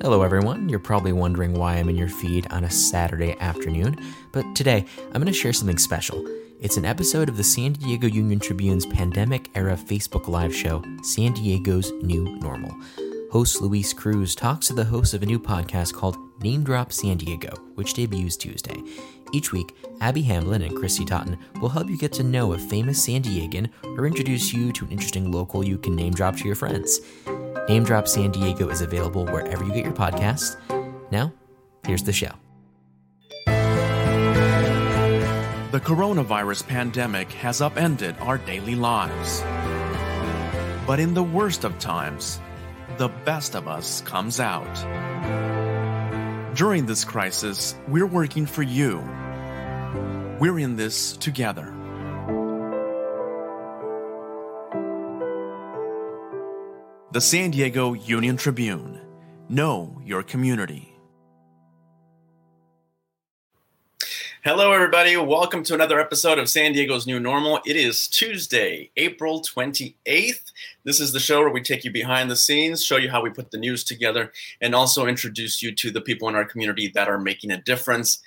Hello, everyone. You're probably wondering why I'm in your feed on a Saturday afternoon, but today I'm going to share something special. It's an episode of the San Diego Union Tribune's pandemic era Facebook Live show, San Diego's New Normal. Host Luis Cruz talks to the hosts of a new podcast called Name Drop San Diego, which debuts Tuesday. Each week, Abby Hamblin and Christy Totten will help you get to know a famous San Diegan or introduce you to an interesting local you can name drop to your friends. Name Drop San Diego is available wherever you get your podcasts. Now, here's the show. The coronavirus pandemic has upended our daily lives. But in the worst of times, the best of us comes out. During this crisis, we're working for you. We're in this together. The San Diego Union Tribune. Know your community. Hello, everybody. Welcome to another episode of San Diego's New Normal. It is Tuesday, April 28th. This is the show where we take you behind the scenes, show you how we put the news together, and also introduce you to the people in our community that are making a difference.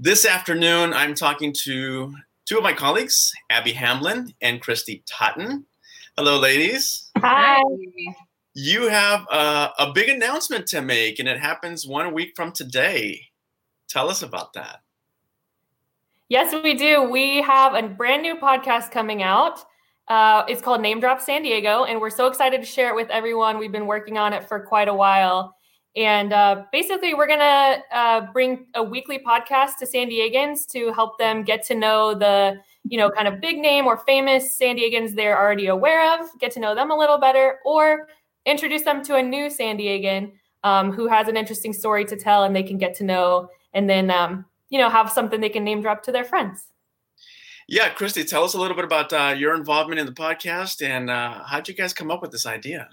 This afternoon, I'm talking to two of my colleagues, Abby Hamblin and Christy Totten. Hello, ladies. Hi. You have uh, a big announcement to make, and it happens one week from today. Tell us about that. Yes, we do. We have a brand new podcast coming out. Uh, it's called Name Drop San Diego, and we're so excited to share it with everyone. We've been working on it for quite a while. And uh, basically, we're going to uh, bring a weekly podcast to San Diegans to help them get to know the, you know, kind of big name or famous San Diegans they're already aware of, get to know them a little better, or introduce them to a new San Diegan um, who has an interesting story to tell and they can get to know and then, um, you know, have something they can name drop to their friends. Yeah, Christy, tell us a little bit about uh, your involvement in the podcast and uh, how'd you guys come up with this idea?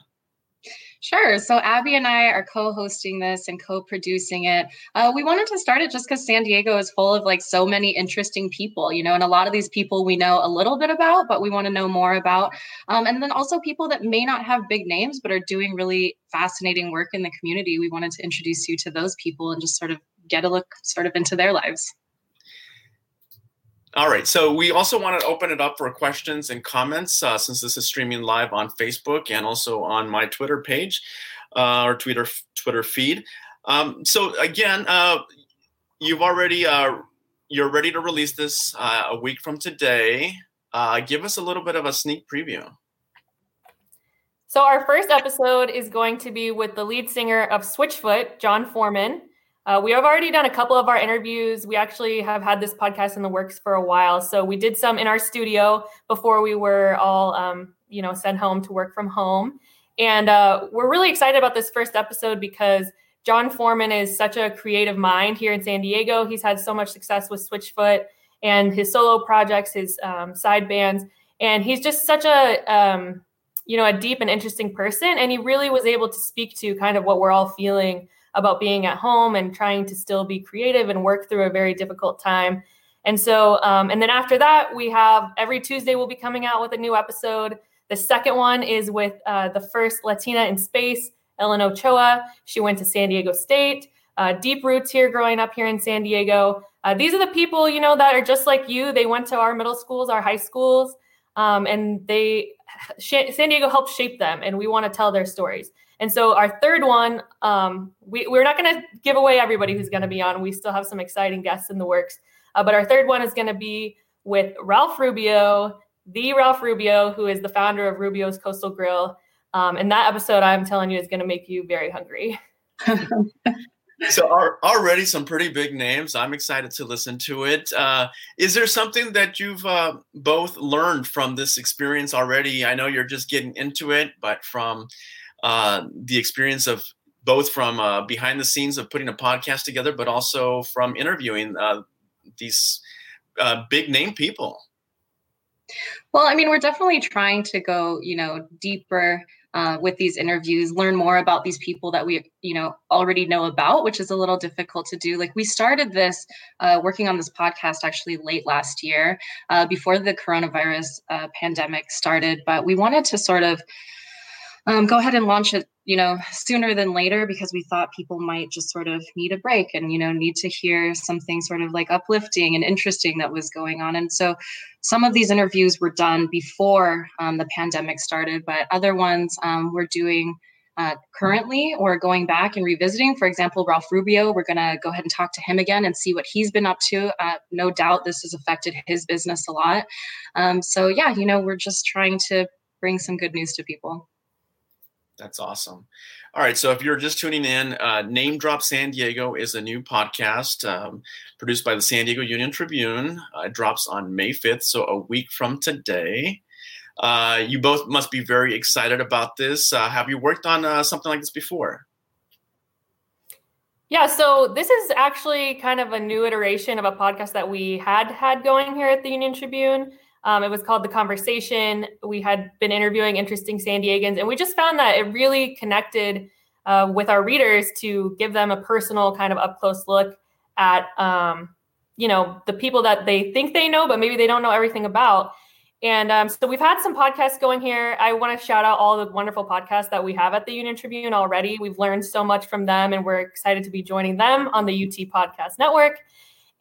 Sure. So Abby and I are co-hosting this and co-producing it. Uh, we wanted to start it just because San Diego is full of like so many interesting people, you know, and a lot of these people we know a little bit about, but we want to know more about. Um, and then also people that may not have big names but are doing really fascinating work in the community. We wanted to introduce you to those people and just sort of get a look sort of into their lives. All right. So we also want to open it up for questions and comments uh, since this is streaming live on Facebook and also on my Twitter page uh, or Twitter Twitter feed. Um, so again, uh, you've already uh, you're ready to release this uh, a week from today. Uh, give us a little bit of a sneak preview. So our first episode is going to be with the lead singer of Switchfoot, Jon Foreman. Uh, we have already done a couple of our interviews. We actually have had this podcast in the works for a while. So we did some in our studio before we were all, um, you know, sent home to work from home. And uh, we're really excited about this first episode because Jon Foreman is such a creative mind here in San Diego. He's had so much success with Switchfoot and his solo projects, his um, side bands, and he's just such a um, you know a deep and interesting person. And he really was able to speak to kind of what we're all feeling about being at home and trying to still be creative and work through a very difficult time. And so, um, and then after that, we have every Tuesday we'll be coming out with a new episode. The second one is with uh, the first Latina in space, Ellen Ochoa. She went to San Diego State. Uh, deep roots here growing up here in San Diego. Uh, these are the people, you know, that are just like you. They went to our middle schools, our high schools, um, and they San Diego helped shape them, and we want to tell their stories. And so our third one, um, we, we're not going to give away everybody who's going to be on. We still have some exciting guests in the works. Uh, but our third one is going to be with Ralph Rubio, the Ralph Rubio, who is the founder of Rubio's Coastal Grill. Um, and that episode, I'm telling you, is going to make you very hungry. so are already some pretty big names. I'm excited to listen to it. Uh, is there something that you've uh, both learned from this experience already? I know you're just getting into it, but from uh, the experience of both from uh, behind the scenes of putting a podcast together, but also from interviewing uh, these uh, big name people. Well, I mean, we're definitely trying to go, you know, deeper uh, with these interviews, learn more about these people that we, you know, already know about, which is a little difficult to do. Like we started this, uh, working on this podcast actually late last year, uh, before the coronavirus uh, pandemic started, but we wanted to sort of um, go ahead and launch it, you know, sooner than later because we thought people might just sort of need a break and, you know, need to hear something sort of like uplifting and interesting that was going on. And so some of these interviews were done before um, the pandemic started, but other ones um, we're doing uh, currently or going back and revisiting. For example, Ralph Rubio, we're going to go ahead and talk to him again and see what he's been up to. Uh, no doubt this has affected his business a lot. Um, so, yeah, you know, we're just trying to bring some good news to people. That's awesome. All right. So if you're just tuning in, uh, Name Drop San Diego is a new podcast um, produced by the San Diego Union Tribune. Uh, it drops on May 5th, so a week from today. Uh, you both must be very excited about this. Uh, have you worked on uh, something like this before? Yeah, so this is actually kind of a new iteration of a podcast that we had had going here at the Union Tribune. Um, it was called The Conversation. We had been interviewing interesting San Diegans, and we just found that it really connected uh, with our readers to give them a personal kind of up close look at, um, you know, the people that they think they know, but maybe they don't know everything about. And um, so we've had some podcasts going here. I want to shout out all the wonderful podcasts that we have at the Union Tribune already. We've learned so much from them, and we're excited to be joining them on the UT Podcast Network.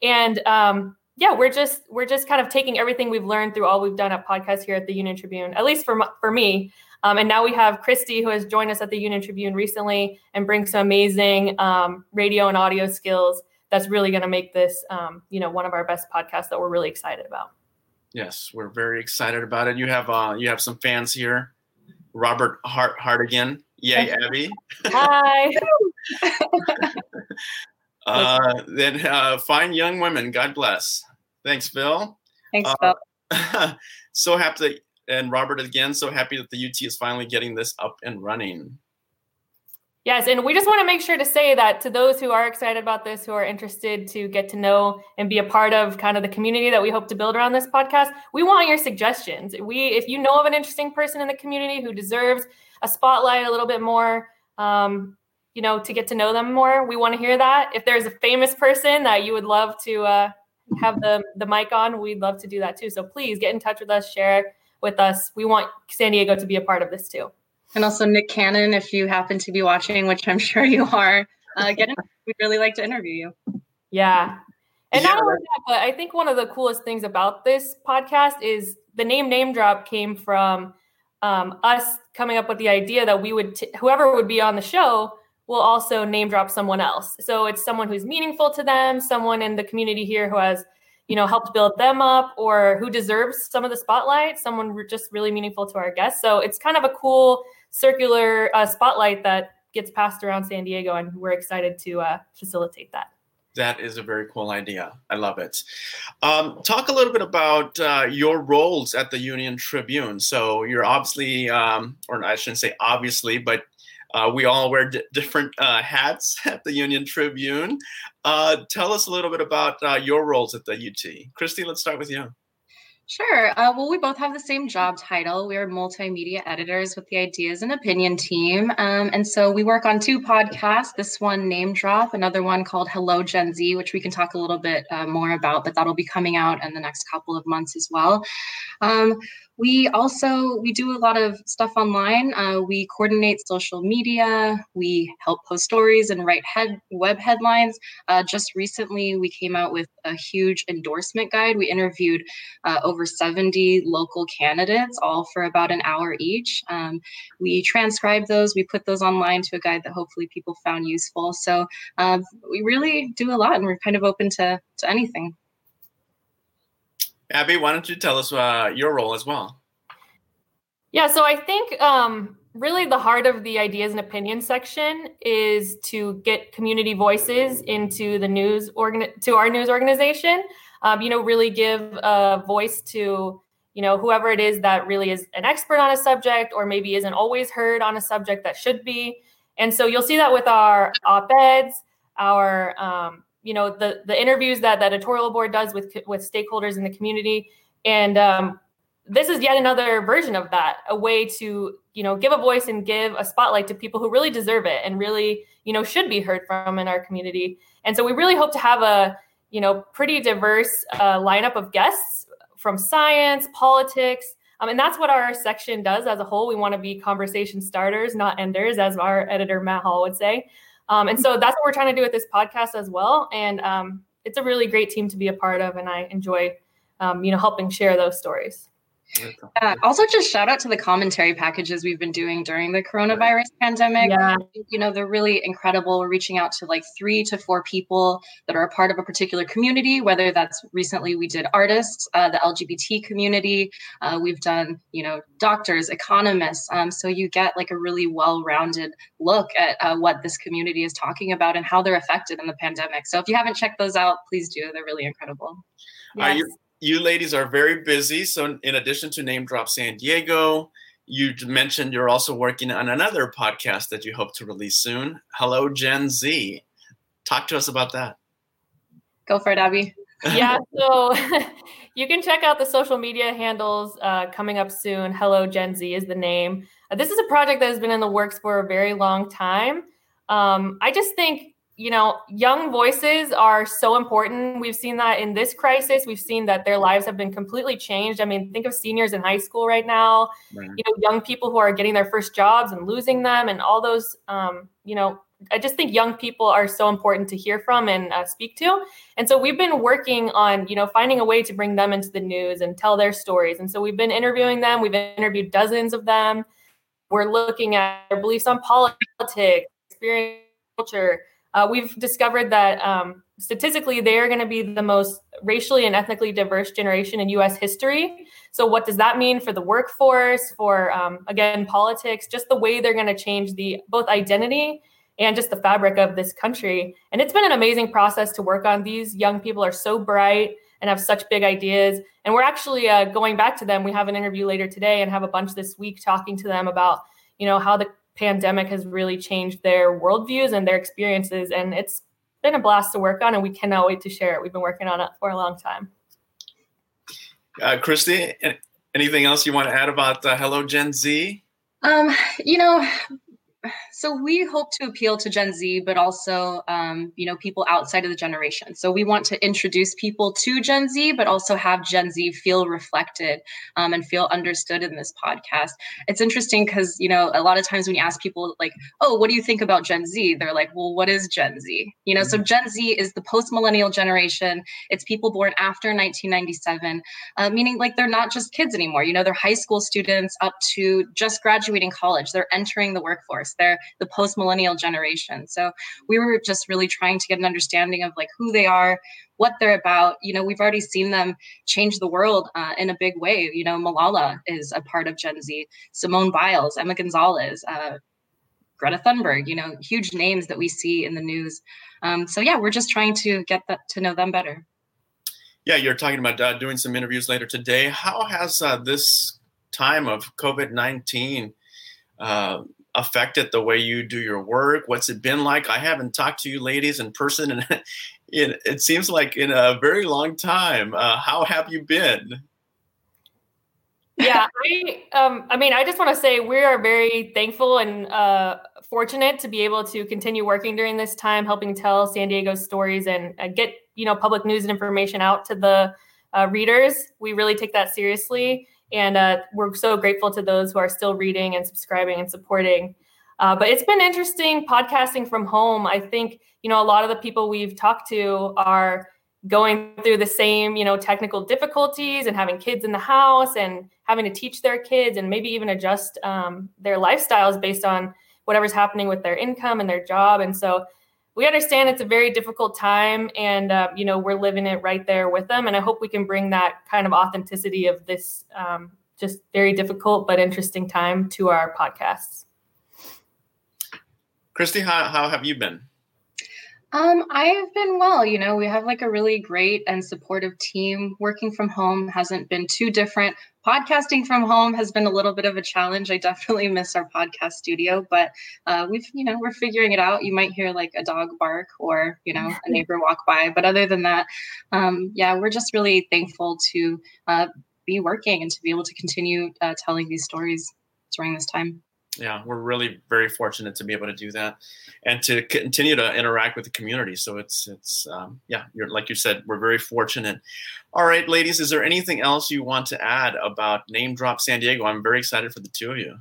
And um, yeah, we're just we're just kind of taking everything we've learned through all we've done at podcasts here at the Union Tribune, at least for for me. Um, and now we have Christy, who has joined us at the Union Tribune recently and brings some amazing um, radio and audio skills. That's really going to make this, um, you know, one of our best podcasts that we're really excited about. Yes, we're very excited about it. You have uh, you have some fans here. Robert Hart Hartigan. Yay, Abby. Hi. Uh, then uh, fine young women. God bless. Thanks, Phil. Thanks, uh, Phil. so happy, and Robert again. So happy that the UT is finally getting this up and running. Yes, and we just want to make sure to say that to those who are excited about this, who are interested to get to know and be a part of kind of the community that we hope to build around this podcast, we want your suggestions. We, if you know of an interesting person in the community who deserves a spotlight a little bit more, um, you know, to get to know them more. We want to hear that. If there's a famous person that you would love to uh, have the the mic on, we'd love to do that too. So please get in touch with us, share with us. We want San Diego to be a part of this too. And also Nick Cannon, if you happen to be watching, which I'm sure you are, uh, get in. We'd really like to interview you. Yeah. And yeah. not only that, but I think one of the coolest things about this podcast is the name name drop came from um, us coming up with the idea that we would, t- whoever would be on the show will also name drop someone else. So it's someone who's meaningful to them, someone in the community here who has, you know, helped build them up or who deserves some of the spotlight, someone just really meaningful to our guests. So it's kind of a cool circular uh, spotlight that gets passed around San Diego, and we're excited to uh, facilitate that. That is a very cool idea. I love it. Um, talk a little bit about uh, your roles at the Union Tribune. So you're obviously, um, or I shouldn't say obviously, but uh, we all wear d- different uh, hats at the Union Tribune. Uh, tell us a little bit about uh, your roles at the UT. Christy, let's start with you. Sure. Uh, well, we both have the same job title. We're multimedia editors with the Ideas and Opinion team. Um, and so we work on two podcasts this one, Name Drop, another one called Hello Gen Z, which we can talk a little bit uh, more about, but that'll be coming out in the next couple of months as well. Um, we also we do a lot of stuff online. Uh, we coordinate social media. We help post stories and write head web headlines. Uh, just recently we came out with a huge endorsement guide. We interviewed uh, over 70 local candidates all for about an hour each. Um, we transcribe those. We put those online to a guide that hopefully people found useful. So um, we really do a lot and we're kind of open to, to anything Abby, why don't you tell us uh, your role as well? Yeah, so I think um, really the heart of the ideas and opinions section is to get community voices into the news organ to our news organization. Um, you know, really give a voice to you know whoever it is that really is an expert on a subject or maybe isn't always heard on a subject that should be. And so you'll see that with our op-eds, our um, you know the the interviews that the editorial board does with with stakeholders in the community and um, this is yet another version of that a way to you know give a voice and give a spotlight to people who really deserve it and really you know should be heard from in our community and so we really hope to have a you know pretty diverse uh, lineup of guests from science politics Um, and that's what our section does as a whole. We want to be conversation starters, not enders, as our editor Matt Hall would say. Um, and so that's what we're trying to do with this podcast as well. And um, it's a really great team to be a part of, and I enjoy, um, you know, helping share those stories. Uh, also, just shout out to the commentary packages we've been doing during the coronavirus pandemic. Yeah. You know, they're really incredible. We're reaching out to like three to four people that are a part of a particular community, whether that's recently we did artists, uh, the LGBT community, uh, we've done, you know, doctors, economists. Um, so you get like a really well rounded look at uh, what this community is talking about and how they're affected in the pandemic. So if you haven't checked those out, please do. They're really incredible. Yes. You you ladies are very busy. So, in addition to Name Drop San Diego, you mentioned you're also working on another podcast that you hope to release soon. Hello, Gen Z. Talk to us about that. Go for it, Abby. yeah, so you can check out the social media handles uh, coming up soon. Hello, Gen Z is the name. Uh, this is a project that has been in the works for a very long time. Um, I just think you know, young voices are so important. We've seen that in this crisis. We've seen that their lives have been completely changed. I mean, think of seniors in high school right now. Right. You know, young people who are getting their first jobs and losing them, and all those. Um, you know, I just think young people are so important to hear from and uh, speak to. And so we've been working on, you know, finding a way to bring them into the news and tell their stories. And so we've been interviewing them. We've interviewed dozens of them. We're looking at their beliefs on politics, experience, culture uh, we've discovered that um, statistically they are going to be the most racially and ethnically diverse generation in US history. So, what does that mean for the workforce, for um, again, politics, just the way they're going to change the both identity and just the fabric of this country? And it's been an amazing process to work on. These young people are so bright and have such big ideas. And we're actually uh, going back to them. We have an interview later today and have a bunch this week talking to them about, you know, how the pandemic has really changed their worldviews and their experiences. And it's been a blast to work on, and we cannot wait to share it. We've been working on it for a long time. Uh, Christy, anything else you want to add about uh, Hello Gen Z? Um, you know, so we hope to appeal to Gen Z, but also, um, you know, people outside of the generation. So we want to introduce people to Gen Z, but also have Gen Z feel reflected um, and feel understood in this podcast. It's interesting because, you know, a lot of times when you ask people like, oh, what do you think about Gen Z? They're like, well, what is Gen Z? You know, mm-hmm. so Gen Z is the post millennial generation. It's people born after 1997, uh, meaning like they're not just kids anymore. You know, they're high school students up to just graduating college. They're entering the workforce. They're the post millennial generation. So we were just really trying to get an understanding of like who they are, what they're about. You know, we've already seen them change the world uh, in a big way. You know, Malala is a part of Gen Z, Simone Biles, Emma Gonzalez, uh, Greta Thunberg, you know, huge names that we see in the news. Um, so yeah, we're just trying to get that to know them better. Yeah, you're talking about uh, doing some interviews later today. How has uh, this time of COVID nineteen uh, affected the way you do your work? What's it been like? I haven't talked to you ladies in person, and it, it seems like in a very long time. Uh, how have you been? yeah, I, um, I mean, I just want to say we are very thankful and uh, fortunate to be able to continue working during this time, helping tell San Diego's stories and uh, get you know public news and information out to the uh, readers. We really take that seriously. And uh, we're so grateful to those who are still reading and subscribing and supporting. Uh, but it's been interesting podcasting from home. I think, you know, a lot of the people we've talked to are going through the same, you know, technical difficulties and having kids in the house and having to teach their kids and maybe even adjust um, their lifestyles based on whatever's happening with their income and their job. And so we understand it's a very difficult time and uh, you know we're living it right there with them and i hope we can bring that kind of authenticity of this um, just very difficult but interesting time to our podcasts christy how, how have you been um, I've been well. You know, we have like a really great and supportive team. Working from home hasn't been too different. Podcasting from home has been a little bit of a challenge. I definitely miss our podcast studio, but uh, we've, you know, we're figuring it out. You might hear like a dog bark or, you know, a neighbor walk by. But other than that, um, yeah, we're just really thankful to uh, be working and to be able to continue uh, telling these stories during this time. Yeah, we're really very fortunate to be able to do that, and to continue to interact with the community. So it's it's um, yeah, you're like you said, we're very fortunate. All right, ladies, is there anything else you want to add about Name Drop San Diego? I'm very excited for the two of you.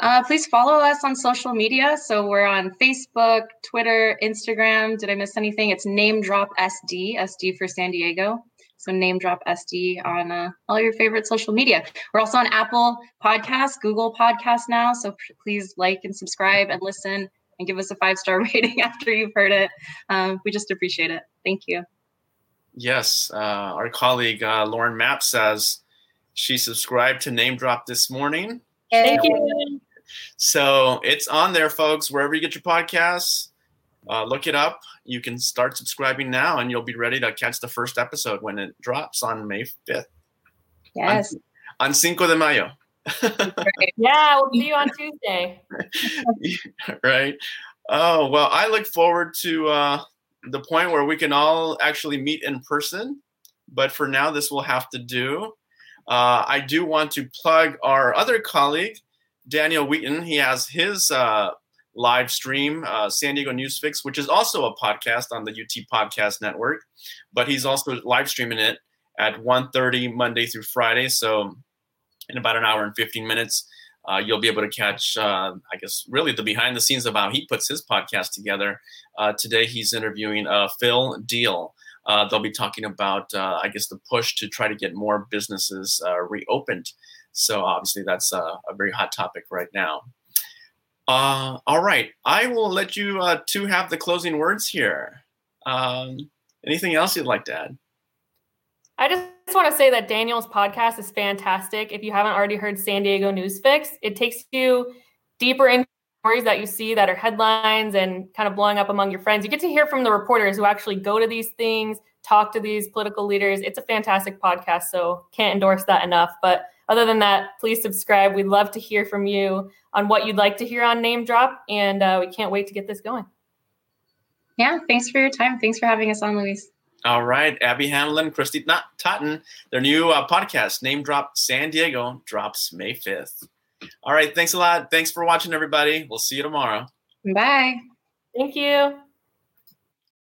Uh, please follow us on social media. So we're on Facebook, Twitter, Instagram. Did I miss anything? It's Name Drop SD, SD for San Diego. So name drop SD on uh, all your favorite social media. We're also on Apple Podcasts, Google Podcasts now. So please like and subscribe and listen and give us a five star rating after you've heard it. Um, we just appreciate it. Thank you. Yes, uh, our colleague uh, Lauren Mapp says she subscribed to Name Drop this morning. Thank you. So it's on there, folks. Wherever you get your podcasts, uh, look it up. You can start subscribing now, and you'll be ready to catch the first episode when it drops on May 5th. Yes. On, on Cinco de Mayo. yeah, we'll see you on Tuesday. right. Oh, well, I look forward to uh, the point where we can all actually meet in person. But for now, this will have to do. Uh, I do want to plug our other colleague, Daniel Wheaton. He has his uh, live stream, uh, San Diego News Fix, which is also a podcast on the UT Podcast Network, but he's also live streaming it at 1.30 Monday through Friday. So in about an hour and 15 minutes, uh, you'll be able to catch, uh, I guess, really the behind the scenes of how he puts his podcast together. Uh, today, he's interviewing uh, Phil Deal. Uh, they'll be talking about, I guess, the push to try to get more businesses reopened. So obviously, that's a very hot topic right now. Uh, all right. I will let you uh, two have the closing words here. Um, anything else you'd like to add? I just want to say that Daniel's podcast is fantastic. If you haven't already heard San Diego News Fix, it takes you deeper into stories that you see that are headlines and kind of blowing up among your friends. You get to hear from the reporters who actually go to these things, talk to these political leaders. It's a fantastic podcast, so can't endorse that enough. But other than that, please subscribe. We'd love to hear from you on what you'd like to hear on Name Drop, and uh, we can't wait to get this going. Yeah, thanks for your time. Thanks for having us on, Luis. All right, Abby Hamblin, Christy Totten, their new uh, podcast, Name Drop San Diego, drops May 5th. All right, thanks a lot. Thanks for watching, everybody. We'll see you tomorrow. Bye. Thank you.